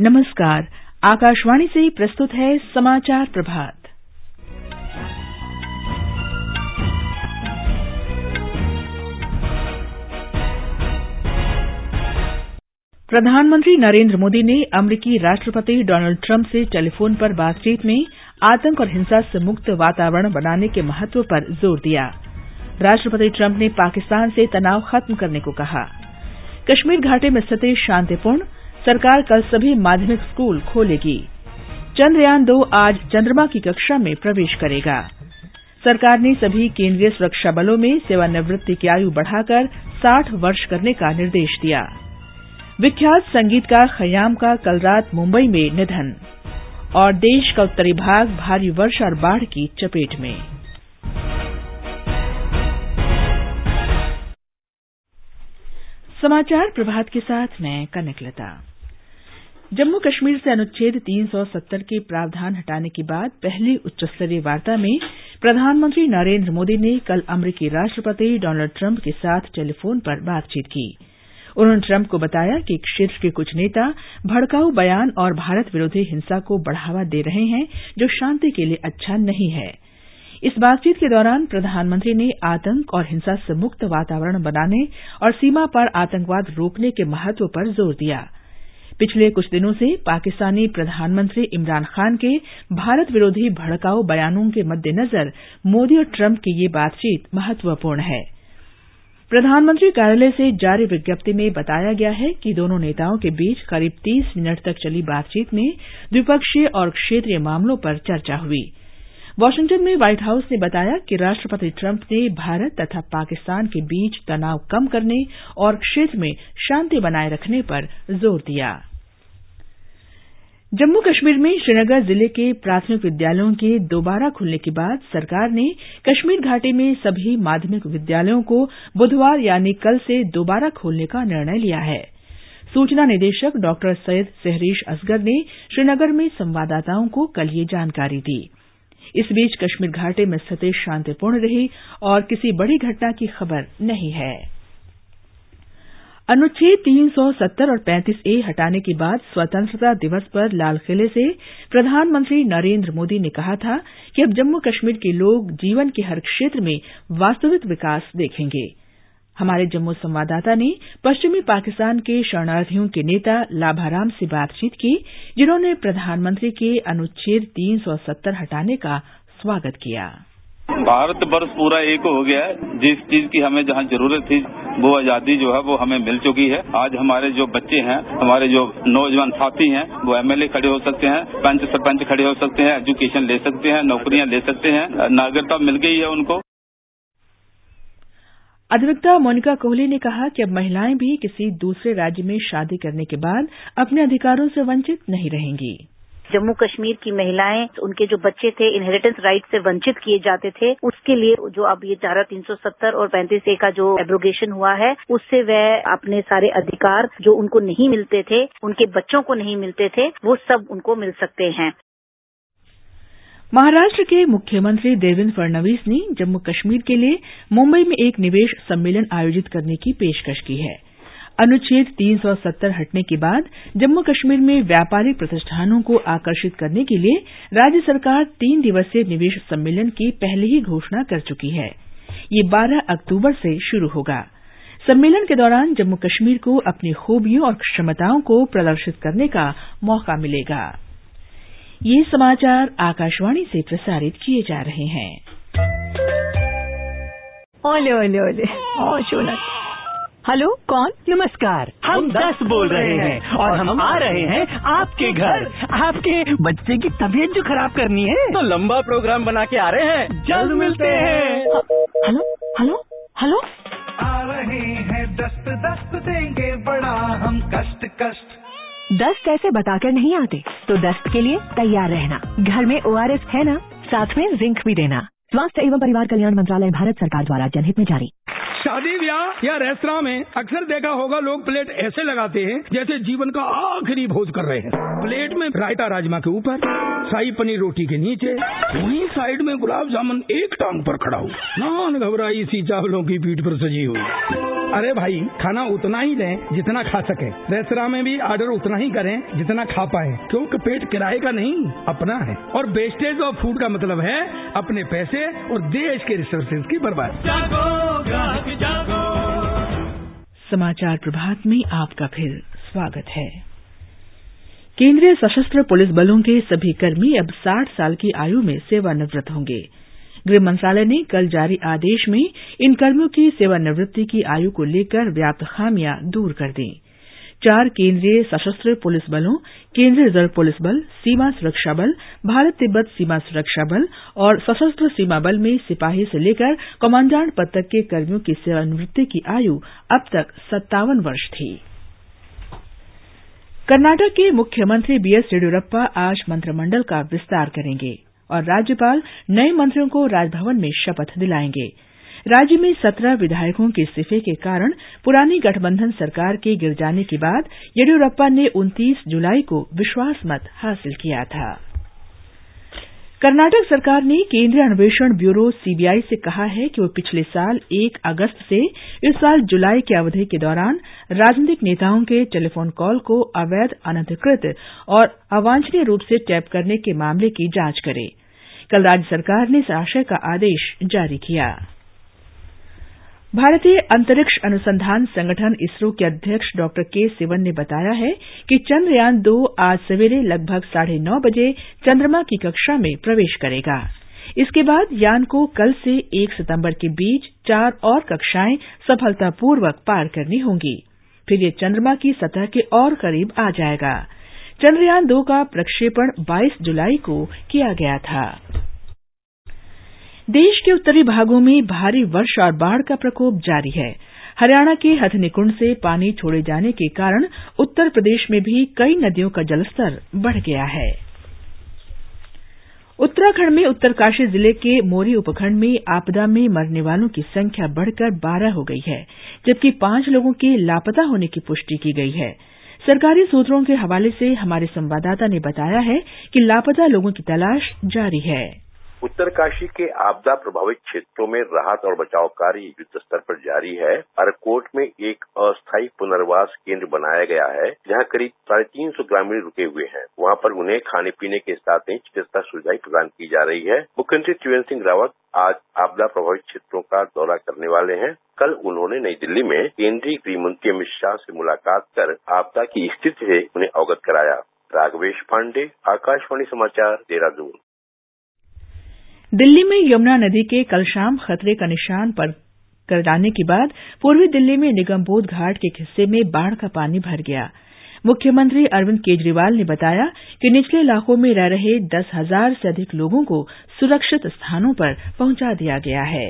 नमस्कार, आकाशवाणी से प्रस्तुत है समाचार प्रभात। प्रधानमंत्री नरेंद्र मोदी ने अमरीकी राष्ट्रपति डोनाल्ड ट्रंप से टेलीफोन पर बातचीत में आतंक और हिंसा से मुक्त वातावरण बनाने के महत्व पर ज़ोर दिया। राष्ट्रपति ट्रंप ने पाकिस्तान से तनाव खत्म करने को कहा। कश्मीर घाटी में स्थिति शांतिपूर्ण सरकार कल सभी माध्यमिक स्कूल खोलेगी। चंद्रयान दो आज चंद्रमा की कक्षा में प्रवेश करेगा। सरकार ने सभी केंद्रीय सुरक्षा बलों में सेवानिवृत्ति की आयु बढ़ाकर साठ वर्ष करने का निर्देश दिया। विख्यात संगीतकार खयाम का कल रात मुंबई में निधन और देश का उत्तरी भाग भारी वर्षा और बाढ़ की चपेट में। समाचार प्रभात के साथ मैं कनकलता जम्मू कश्मीर से अनुच्छेद 370 के प्रावधान हटाने के बाद पहली उच्च स्तरीय वार्ता में प्रधानमंत्री नरेंद्र मोदी ने कल अमरीकी राष्ट्रपति डोनाल्ड ट्रंप के साथ टेलीफोन पर बातचीत की। उन्होंने ट्रंप को बताया कि क्षेत्र के कुछ नेता भड़काऊ बयान और भारत विरोधी हिंसा को बढ़ावा दे रहे हैं, जो शांति के लिए अच्छा नहीं है। इस बातचीत के दौरान प्रधानमंत्री ने आतंक और हिंसा से मुक्त वातावरण बनाने और सीमा पार आतंकवाद रोकने के महत्व पर ज़ोर दिया। पिछले कुछ दिनों से पाकिस्तानी प्रधानमंत्री इमरान खान के भारत विरोधी भड़काऊ बयानों के मद्देनजर मोदी और ट्रंप की ये बातचीत महत्वपूर्ण है। प्रधानमंत्री कार्यालय से जारी विज्ञप्ति में बताया गया है कि दोनों नेताओं के बीच करीब तीस मिनट तक चली बातचीत में द्विपक्षीय और क्षेत्रीय मामलों पर चर्चा हुई। वाशिंगटन में व्हाइट हाउस ने बताया कि राष्ट्रपति ट्रंप ने भारत तथा पाकिस्तान के बीच तनाव कम करने और क्षेत्र में शांति बनाए रखने पर ज़ोर दिया। जम्मू कश्मीर में श्रीनगर ज़िले के प्राथमिक विद्यालयों के दोबारा खुलने के बाद सरकार ने कश्मीर घाटी में सभी माध्यमिक विद्यालयों को बुधवार यानी कल से दोबारा खोलने का निर्णय लिया है। सूचना निदेशक डॉ सैयद सहरीश असगर ने श्रीनगर में संवाददाताओं को कल ये जानकारी दी। इस बीच कश्मीर घाटी में स्थिति शांतिपूर्ण रही और किसी बड़ी घटना की खबर नहीं है। अनुच्छेद 370 और 35 ए हटाने के बाद स्वतंत्रता दिवस पर लाल किले से प्रधानमंत्री नरेंद्र मोदी ने कहा था कि अब जम्मू कश्मीर के लोग जीवन के हर क्षेत्र में वास्तविक विकास देखेंगे। हमारे जम्मू संवाददाता ने पश्चिमी पाकिस्तान के शरणार्थियों के नेता लाभाराम से बातचीत की, जिन्होंने प्रधानमंत्री के अनुच्छेद 370 हटाने का स्वागत किया। भारत वर्ष पूरा एक हो गया है। जिस चीज़ की हमें जहाँ ज़रूरत थी, वो आज़ादी जो है, वो हमें मिल चुकी है। आज हमारे जो बच्चे हैं, हमारे जो नौजवान साथी हैं, वो एमएलए खड़े हो सकते हैं, पंच सरपंच खड़े हो सकते हैं एजुकेशन ले सकते हैं, नौकरियाँ ले सकते हैं। नागरिकता मिल गई है उनको। अधिवक्ता मोनिका कोहली ने कहा कि अब महिलाएँ भी किसी दूसरे राज्य में शादी करने के बाद अपने अधिकारों से वंचित नहीं रहेंगी। जम्मू कश्मीर की महिलाएँ, उनके जो बच्चे थे इनहेरिटेंस राइट से वंचित किए जाते थे, उसके लिए जो अब ये धारा तीन सौ सत्तर और पैंतीस ए का जो एब्रोगेशन हुआ है, उससे वह अपने सारे अधिकार जो उनको नहीं मिलते थे, उनके बच्चों को नहीं मिलते थे, वो सब उनको मिल सकते हैं। महाराष्ट्र के मुख्यमंत्री देवेंद्र फडणवीस ने जम्मू कश्मीर के लिए मुंबई में एक निवेश सम्मेलन आयोजित करने की पेशकश की है। अनुच्छेद 370 हटने के बाद जम्मू कश्मीर में व्यापारिक प्रतिष्ठानों को आकर्षित करने के लिए राज्य सरकार तीन दिवसीय निवेश सम्मेलन की पहले ही घोषणा कर चुकी है। ये 12 अक्टूबर से शुरू होगा। सम्मेलन के दौरान जम्मू कश्मीर को अपनी खूबियों और क्षमताओं को प्रदर्शित करने का मौका मिलेगा। ये समाचार आकाशवाणी से प्रसारित किए जा रहे हैं। ओले ओले ओले। शोनक हेलो कौन? नमस्कार। हम दस बोल रहे हैं और हम आ रहे हैं आपके घर। आपके बच्चे की तबीयत जो खराब करनी है। तो लंबा प्रोग्राम बना के आ रहे हैं। जल्द मिलते हैं। Hello hello hello. आ रहे हैं। दस्त दस्त देंगे बड़ा हम कष्ट कष्ट। दस्त ऐसे बताकर नहीं आते तो दस्त के लिए तैयार रहना। घर में ओआरएस है ना? साथ में जिंक भी देना। स्वास्थ्य एवं परिवार कल्याण मंत्रालय, भारत सरकार द्वारा जनहित में जारी। शादी ब्याह या रेस्तरा में अक्सर देखा होगा, लोग प्लेट ऐसे लगाते हैं जैसे जीवन का आखिरी भोज कर रहे हैं। प्लेट में रायता राजमा के ऊपर, शाही पनीर रोटी के नीचे, वहीं साइड में गुलाब जामुन एक टांग पर खड़ा हो नान घबराई सी चावलों की पीठ पर सजी हुई। अरे भाई, खाना उतना ही लें जितना खा सके। रेस्तरा में भी ऑर्डर उतना ही करें जितना खा पाए, क्योंकि पेट किराए का नहीं, अपना है। और वेस्टेज ऑफ़ फ़ूड का मतलब है अपने पैसे और देश के रिसोर्सेज की बर्बादी। समाचार प्रभात में आपका फिर स्वागत है। केंद्रीय सशस्त्र पुलिस बलों के सभी कर्मी अब 60 साल की आयु में सेवानिवृत्त होंगे। गृह मंत्रालय ने कल जारी आदेश में इन कर्मियों की सेवानिवृत्ति की आयु को लेकर व्याप्त खामियाँ दूर कर दी। चार केंद्रीय सशस्त्र पुलिस बलों, केंद्रीय रिज़र्व पुलिस बल, सीमा सुरक्षा बल, भारत तिब्बत सीमा सुरक्षा बल और सशस्त्र सीमा बल में सिपाही से लेकर कमांडेंट पद तक के कर्मियों की सेवानिवृत्ति की आयु अब तक सत्तावन वर्ष थी। कर्नाटक के मुख्यमंत्री बीएस येदियुरप्पा आज मंत्रिमंडल का विस्तार करेंगे और राज्यपाल नए मंत्रियों को राजभवन में शपथ दिलाएँगे। राज्य में सत्रह विधायकों के इस्तीफे के कारण पुरानी गठबंधन सरकार के गिर जाने के बाद येदियुरप्पा ने उनतीस जुलाई को विश्वास मत हासिल किया था। कर्नाटक सरकार ने केंद्रीय अन्वेषण ब्यूरो सीबीआई से कहा है कि वह पिछले साल एक अगस्त से इस साल जुलाई की अवधि के दौरान राजनीतिक नेताओं के टेलीफोन कॉल को अवैध, अनधिकृत और अवांछनीय रूप से टैप करने के मामले की जाँच करे। कल राज्य सरकार ने इस आशय का आदेश जारी किया। भारतीय अंतरिक्ष अनुसंधान संगठन इसरो के अध्यक्ष डॉ के सिवन ने बताया है कि चंद्रयान दो आज सवेरे लगभग साढ़े नौ बजे चंद्रमा की कक्षा में प्रवेश करेगा। इसके बाद यान को कल से एक सितंबर के बीच चार और कक्षाएँ सफलतापूर्वक पार करनी होंगी। फिर यह चंद्रमा की सतह के और करीब आ जाएगा। चंद्रयान दो का प्रक्षेपण 22 जुलाई को किया गया था। देश के उत्तरी भागों में भारी वर्षा और बाढ़ का प्रकोप जारी है। हरियाणा के हथनीकुंड से पानी छोड़े जाने के कारण उत्तर प्रदेश में भी कई नदियों का जलस्तर बढ़ गया है। उत्तराखंड में उत्तरकाशी ज़िले के मोरी उपखंड में आपदा में मरने वालों की संख्या बढ़कर बारह हो गई है, जबकि पाँच लोगों के लापता होने की पुष्टि की गई है। सरकारी सूत्रों के हवाले से हमारे संवाददाता ने बताया है कि लापता लोगों की तलाश जारी है। उत्तरकाशी के आपदा प्रभावित क्षेत्रों में राहत और बचाव कार्य युद्ध स्तर पर जारी है। अरकोट में एक अस्थायी पुनर्वास केंद्र बनाया गया है, जहाँ करीब साढ़े तीन सौ ग्रामीण रुके हुए हैं। वहाँ पर उन्हें खाने पीने के साथ ही चिकित्सा सुविधाएँ प्रदान की जा रही है। मुख्यमंत्री त्रिवेंद्र सिंह रावत आज आपदा प्रभावित क्षेत्रों का दौरा करने वाले हैं। कल उन्होंने नई दिल्ली में केंद्रीय गृह मंत्री अमित शाह से मुलाकात कर आपदा की स्थिति से उन्हें अवगत कराया। राघवेश पांडे, आकाशवाणी समाचार, देहरादून। दिल्ली में यमुना नदी के कल शाम खतरे का निशान पर कर जाने के बाद पूर्वी दिल्ली में निगमबोध घाट के हिस्से में बाढ़ का पानी भर गया। मुख्यमंत्री अरविंद केजरीवाल ने बताया कि निचले इलाकों में रह रहे दस हज़ार से अधिक लोगों को सुरक्षित स्थानों पर पहुँचा दिया गया है।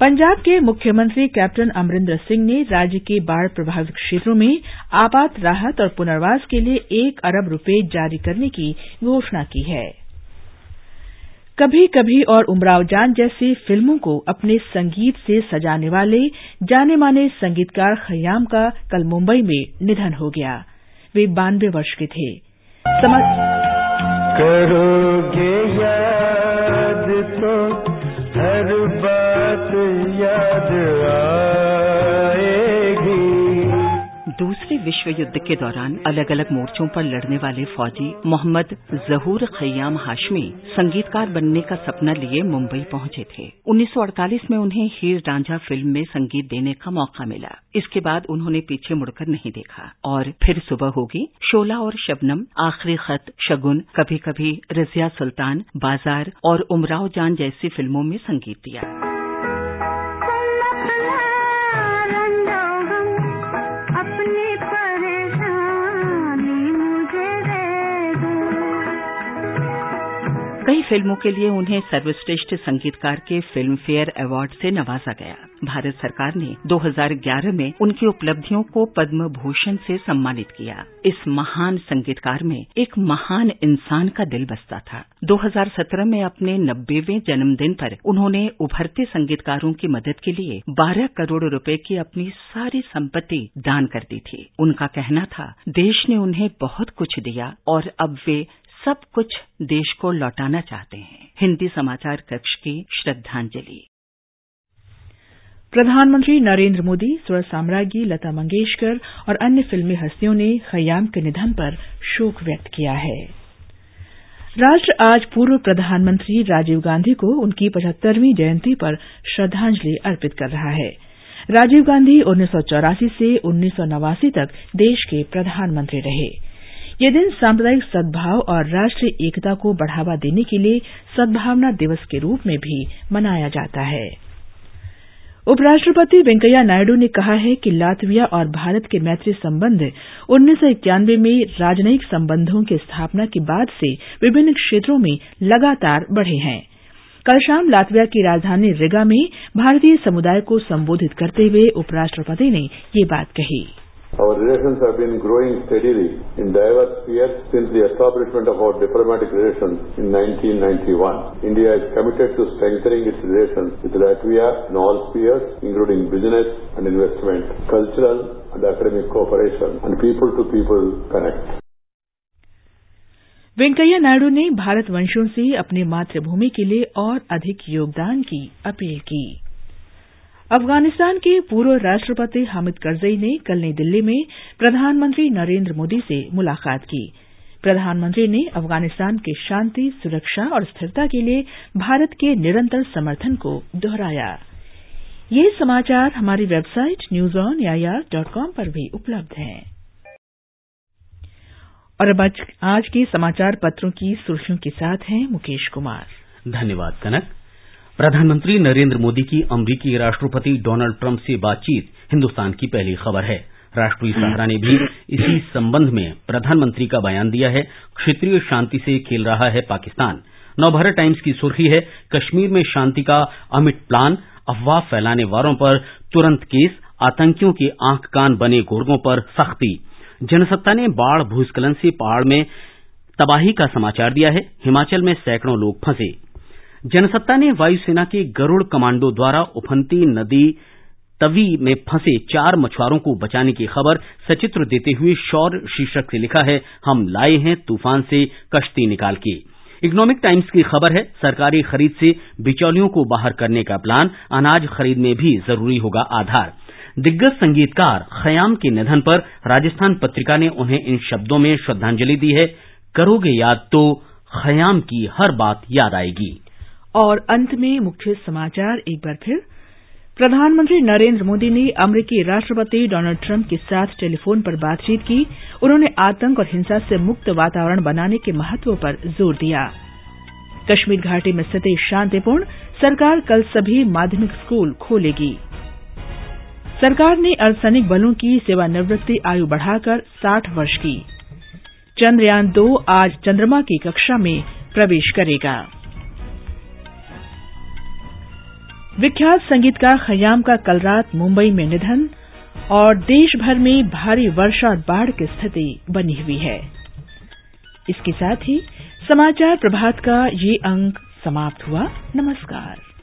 पंजाब के मुख्यमंत्री कैप्टन अमरिंदर सिंह ने राज्य के बाढ़ प्रभावित क्षेत्रों में आपात राहत और पुनर्वास के लिए एक अरब रुपये जारी करने की घोषणा की है। कभी कभी और उमराव जान जैसी फ़िल्मों को अपने संगीत से सजाने वाले जाने माने संगीतकार खयाम का कल मुंबई में निधन हो गया। वे बानवे वर्ष के थे। करोगे याद तो हर बात याद आएगी विश्व युद्ध के दौरान अलग अलग मोर्चों पर लड़ने वाले फौजी मोहम्मद जहूर खयाम हाशमी संगीतकार बनने का सपना लिए मुंबई पहुँचे थे। 1948 में उन्हें हीर रांझा फ़िल्म में संगीत देने का मौका मिला। इसके बाद उन्होंने पीछे मुड़कर नहीं देखा। और फिर सुबह होगी, शोला और शबनम, आखिरी खत, शगुन कभी कभी रजिया सुल्तान, बाज़ार और उमराव जान जैसी फ़िल्मों में संगीत दिया। फ़िल्मों के लिए उन्हें सर्वश्रेष्ठ संगीतकार के फ़िल्म फेयर अवार्ड से नवाजा गया। भारत सरकार ने 2011 में उनकी उपलब्धियों को पद्म भूषण से सम्मानित किया। इस महान संगीतकार में एक महान इंसान का दिल बसता था। 2017 में अपने नब्बेवें जन्मदिन पर उन्होंने उभरते संगीतकारों की मदद के लिए 12 करोड़ रुपए की अपनी सारी संपत्ति दान कर दी थी। उनका कहना था, देश ने उन्हें बहुत कुछ दिया और अब वे सब कुछ देश को लौटाना चाहते हैं। हिंदी समाचार कक्ष की श्रद्धांजलि। प्रधानमंत्री नरेंद्र मोदी स्वर साम्राज्ञी लता मंगेशकर और अन्य फिल्मी हस्तियों ने खयाम के निधन पर शोक व्यक्त किया है। राष्ट्र आज पूर्व प्रधानमंत्री राजीव गांधी को उनकी पचहत्तरवीं जयंती पर श्रद्धांजलि अर्पित कर रहा है। राजीव गांधी उन्नीस सौ चौरासी से उन्नीस सौ नवासी तक देश के प्रधानमंत्री रहे। यह दिन सांप्रदायिक सद्भाव और राष्ट्रीय एकता को बढ़ावा देने के लिए सद्भावना दिवस के रूप में भी मनाया जाता है। उपराष्ट्रपति वेंकैया नायडू ने कहा है कि लातविया और भारत के मैत्री संबंध उन्नीस सौ इक्यानवे में राजनयिक संबंधों की स्थापना के बाद से विभिन्न क्षेत्रों में लगातार बढ़े हैं। कल शाम लातविया की राजधानी रिगा में भारतीय समुदाय को संबोधित करते हुए उपराष्ट्रपति ने ये बात कही। Our relations have been growing steadily in diverse spheres since the establishment of our diplomatic relations in 1991. India is committed to strengthening its relations with Latvia in all spheres, including business and investment, cultural and academic cooperation, and people-to-people connect. Venkaiah Naidu ने भारतवंशियों से अपनी मातृभूमि के लिए और अधिक योगदान की अपील की अफ़गानिस्तान के पूर्व राष्ट्रपति हामिद करजई ने कल नई दिल्ली में प्रधानमंत्री नरेंद्र मोदी से मुलाकात की। प्रधानमंत्री ने अफ़गानिस्तान की शांति, सुरक्षा और स्थिरता के लिए भारत के निरंतर समर्थन को दोहराया। ये समाचार हमारी website news on AIR dot com पर भी उपलब्ध हैं। और अब आज के समाचार पत्रों की सुर्खियों के साथ हैं मुकेश कुमार। धन्यवाद कनक। प्रधानमंत्री नरेंद्र मोदी की अमरीकी राष्ट्रपति डोनाल्ड ट्रंप से बातचीत हिंदुस्तान की पहली खबर है। राष्ट्रीय सहारा ने भी इसी संबंध में प्रधानमंत्री का बयान दिया है। क्षेत्रीय शांति से खेल रहा है पाकिस्तान। नवभारत टाइम्स की सुर्खी है कश्मीर में शांति का अमिट प्लान अफवाह फैलाने वालों पर तुरंत केस आतंकियों के आँख कान बने गोर्गों पर सख्ती। जनसत्ता ने बाढ़ भूस्खलन से पहाड़ में तबाही का समाचार दिया है। हिमाचल में सैकड़ों लोग फंसे। जनसत्ता ने वायुसेना के गरुड़ कमांडो द्वारा उफनती नदी तवी में फंसे चार मछुआरों को बचाने की खबर सचित्र देते हुए शौर्य शीर्षक से लिखा है, हम लाए हैं तूफ़ान से कश्ती निकाल के। इकोनॉमिक टाइम्स की खबर है, सरकारी खरीद से बिचौलियों को बाहर करने का प्लान, अनाज खरीद में भी ज़रूरी होगा आधार। दिग्गज संगीतकार खयाम के निधन पर राजस्थान पत्रिका ने उन्हें इन शब्दों में श्रद्धांजलि दी है, करोगे याद तो खयाम की हर बात याद आएगी। और अंत में मुख्य समाचार एक बार फिर। प्रधानमंत्री नरेंद्र मोदी ने अमरीकी राष्ट्रपति डोनाल्ड ट्रंप के साथ टेलीफोन पर बातचीत की। उन्होंने आतंक और हिंसा से मुक्त वातावरण बनाने के महत्व पर ज़ोर दिया। कश्मीर घाटी में स्थिति शांतिपूर्ण। सरकार कल सभी माध्यमिक स्कूल खोलेगी। सरकार ने अर्धसैनिक बलों की सेवानिवृत्ति आयु बढ़ाकर 60 वर्ष की। चंद्रयान दो आज चंद्रमा की कक्षा में प्रवेश करेगा। विख्यात संगीतकार खयाम का कल रात मुंबई में निधन और देश भर में भारी वर्षा और बाढ़ की स्थिति बनी हुई है। इसके साथ ही समाचार प्रभात का ये अंक समाप्त हुआ। नमस्कार।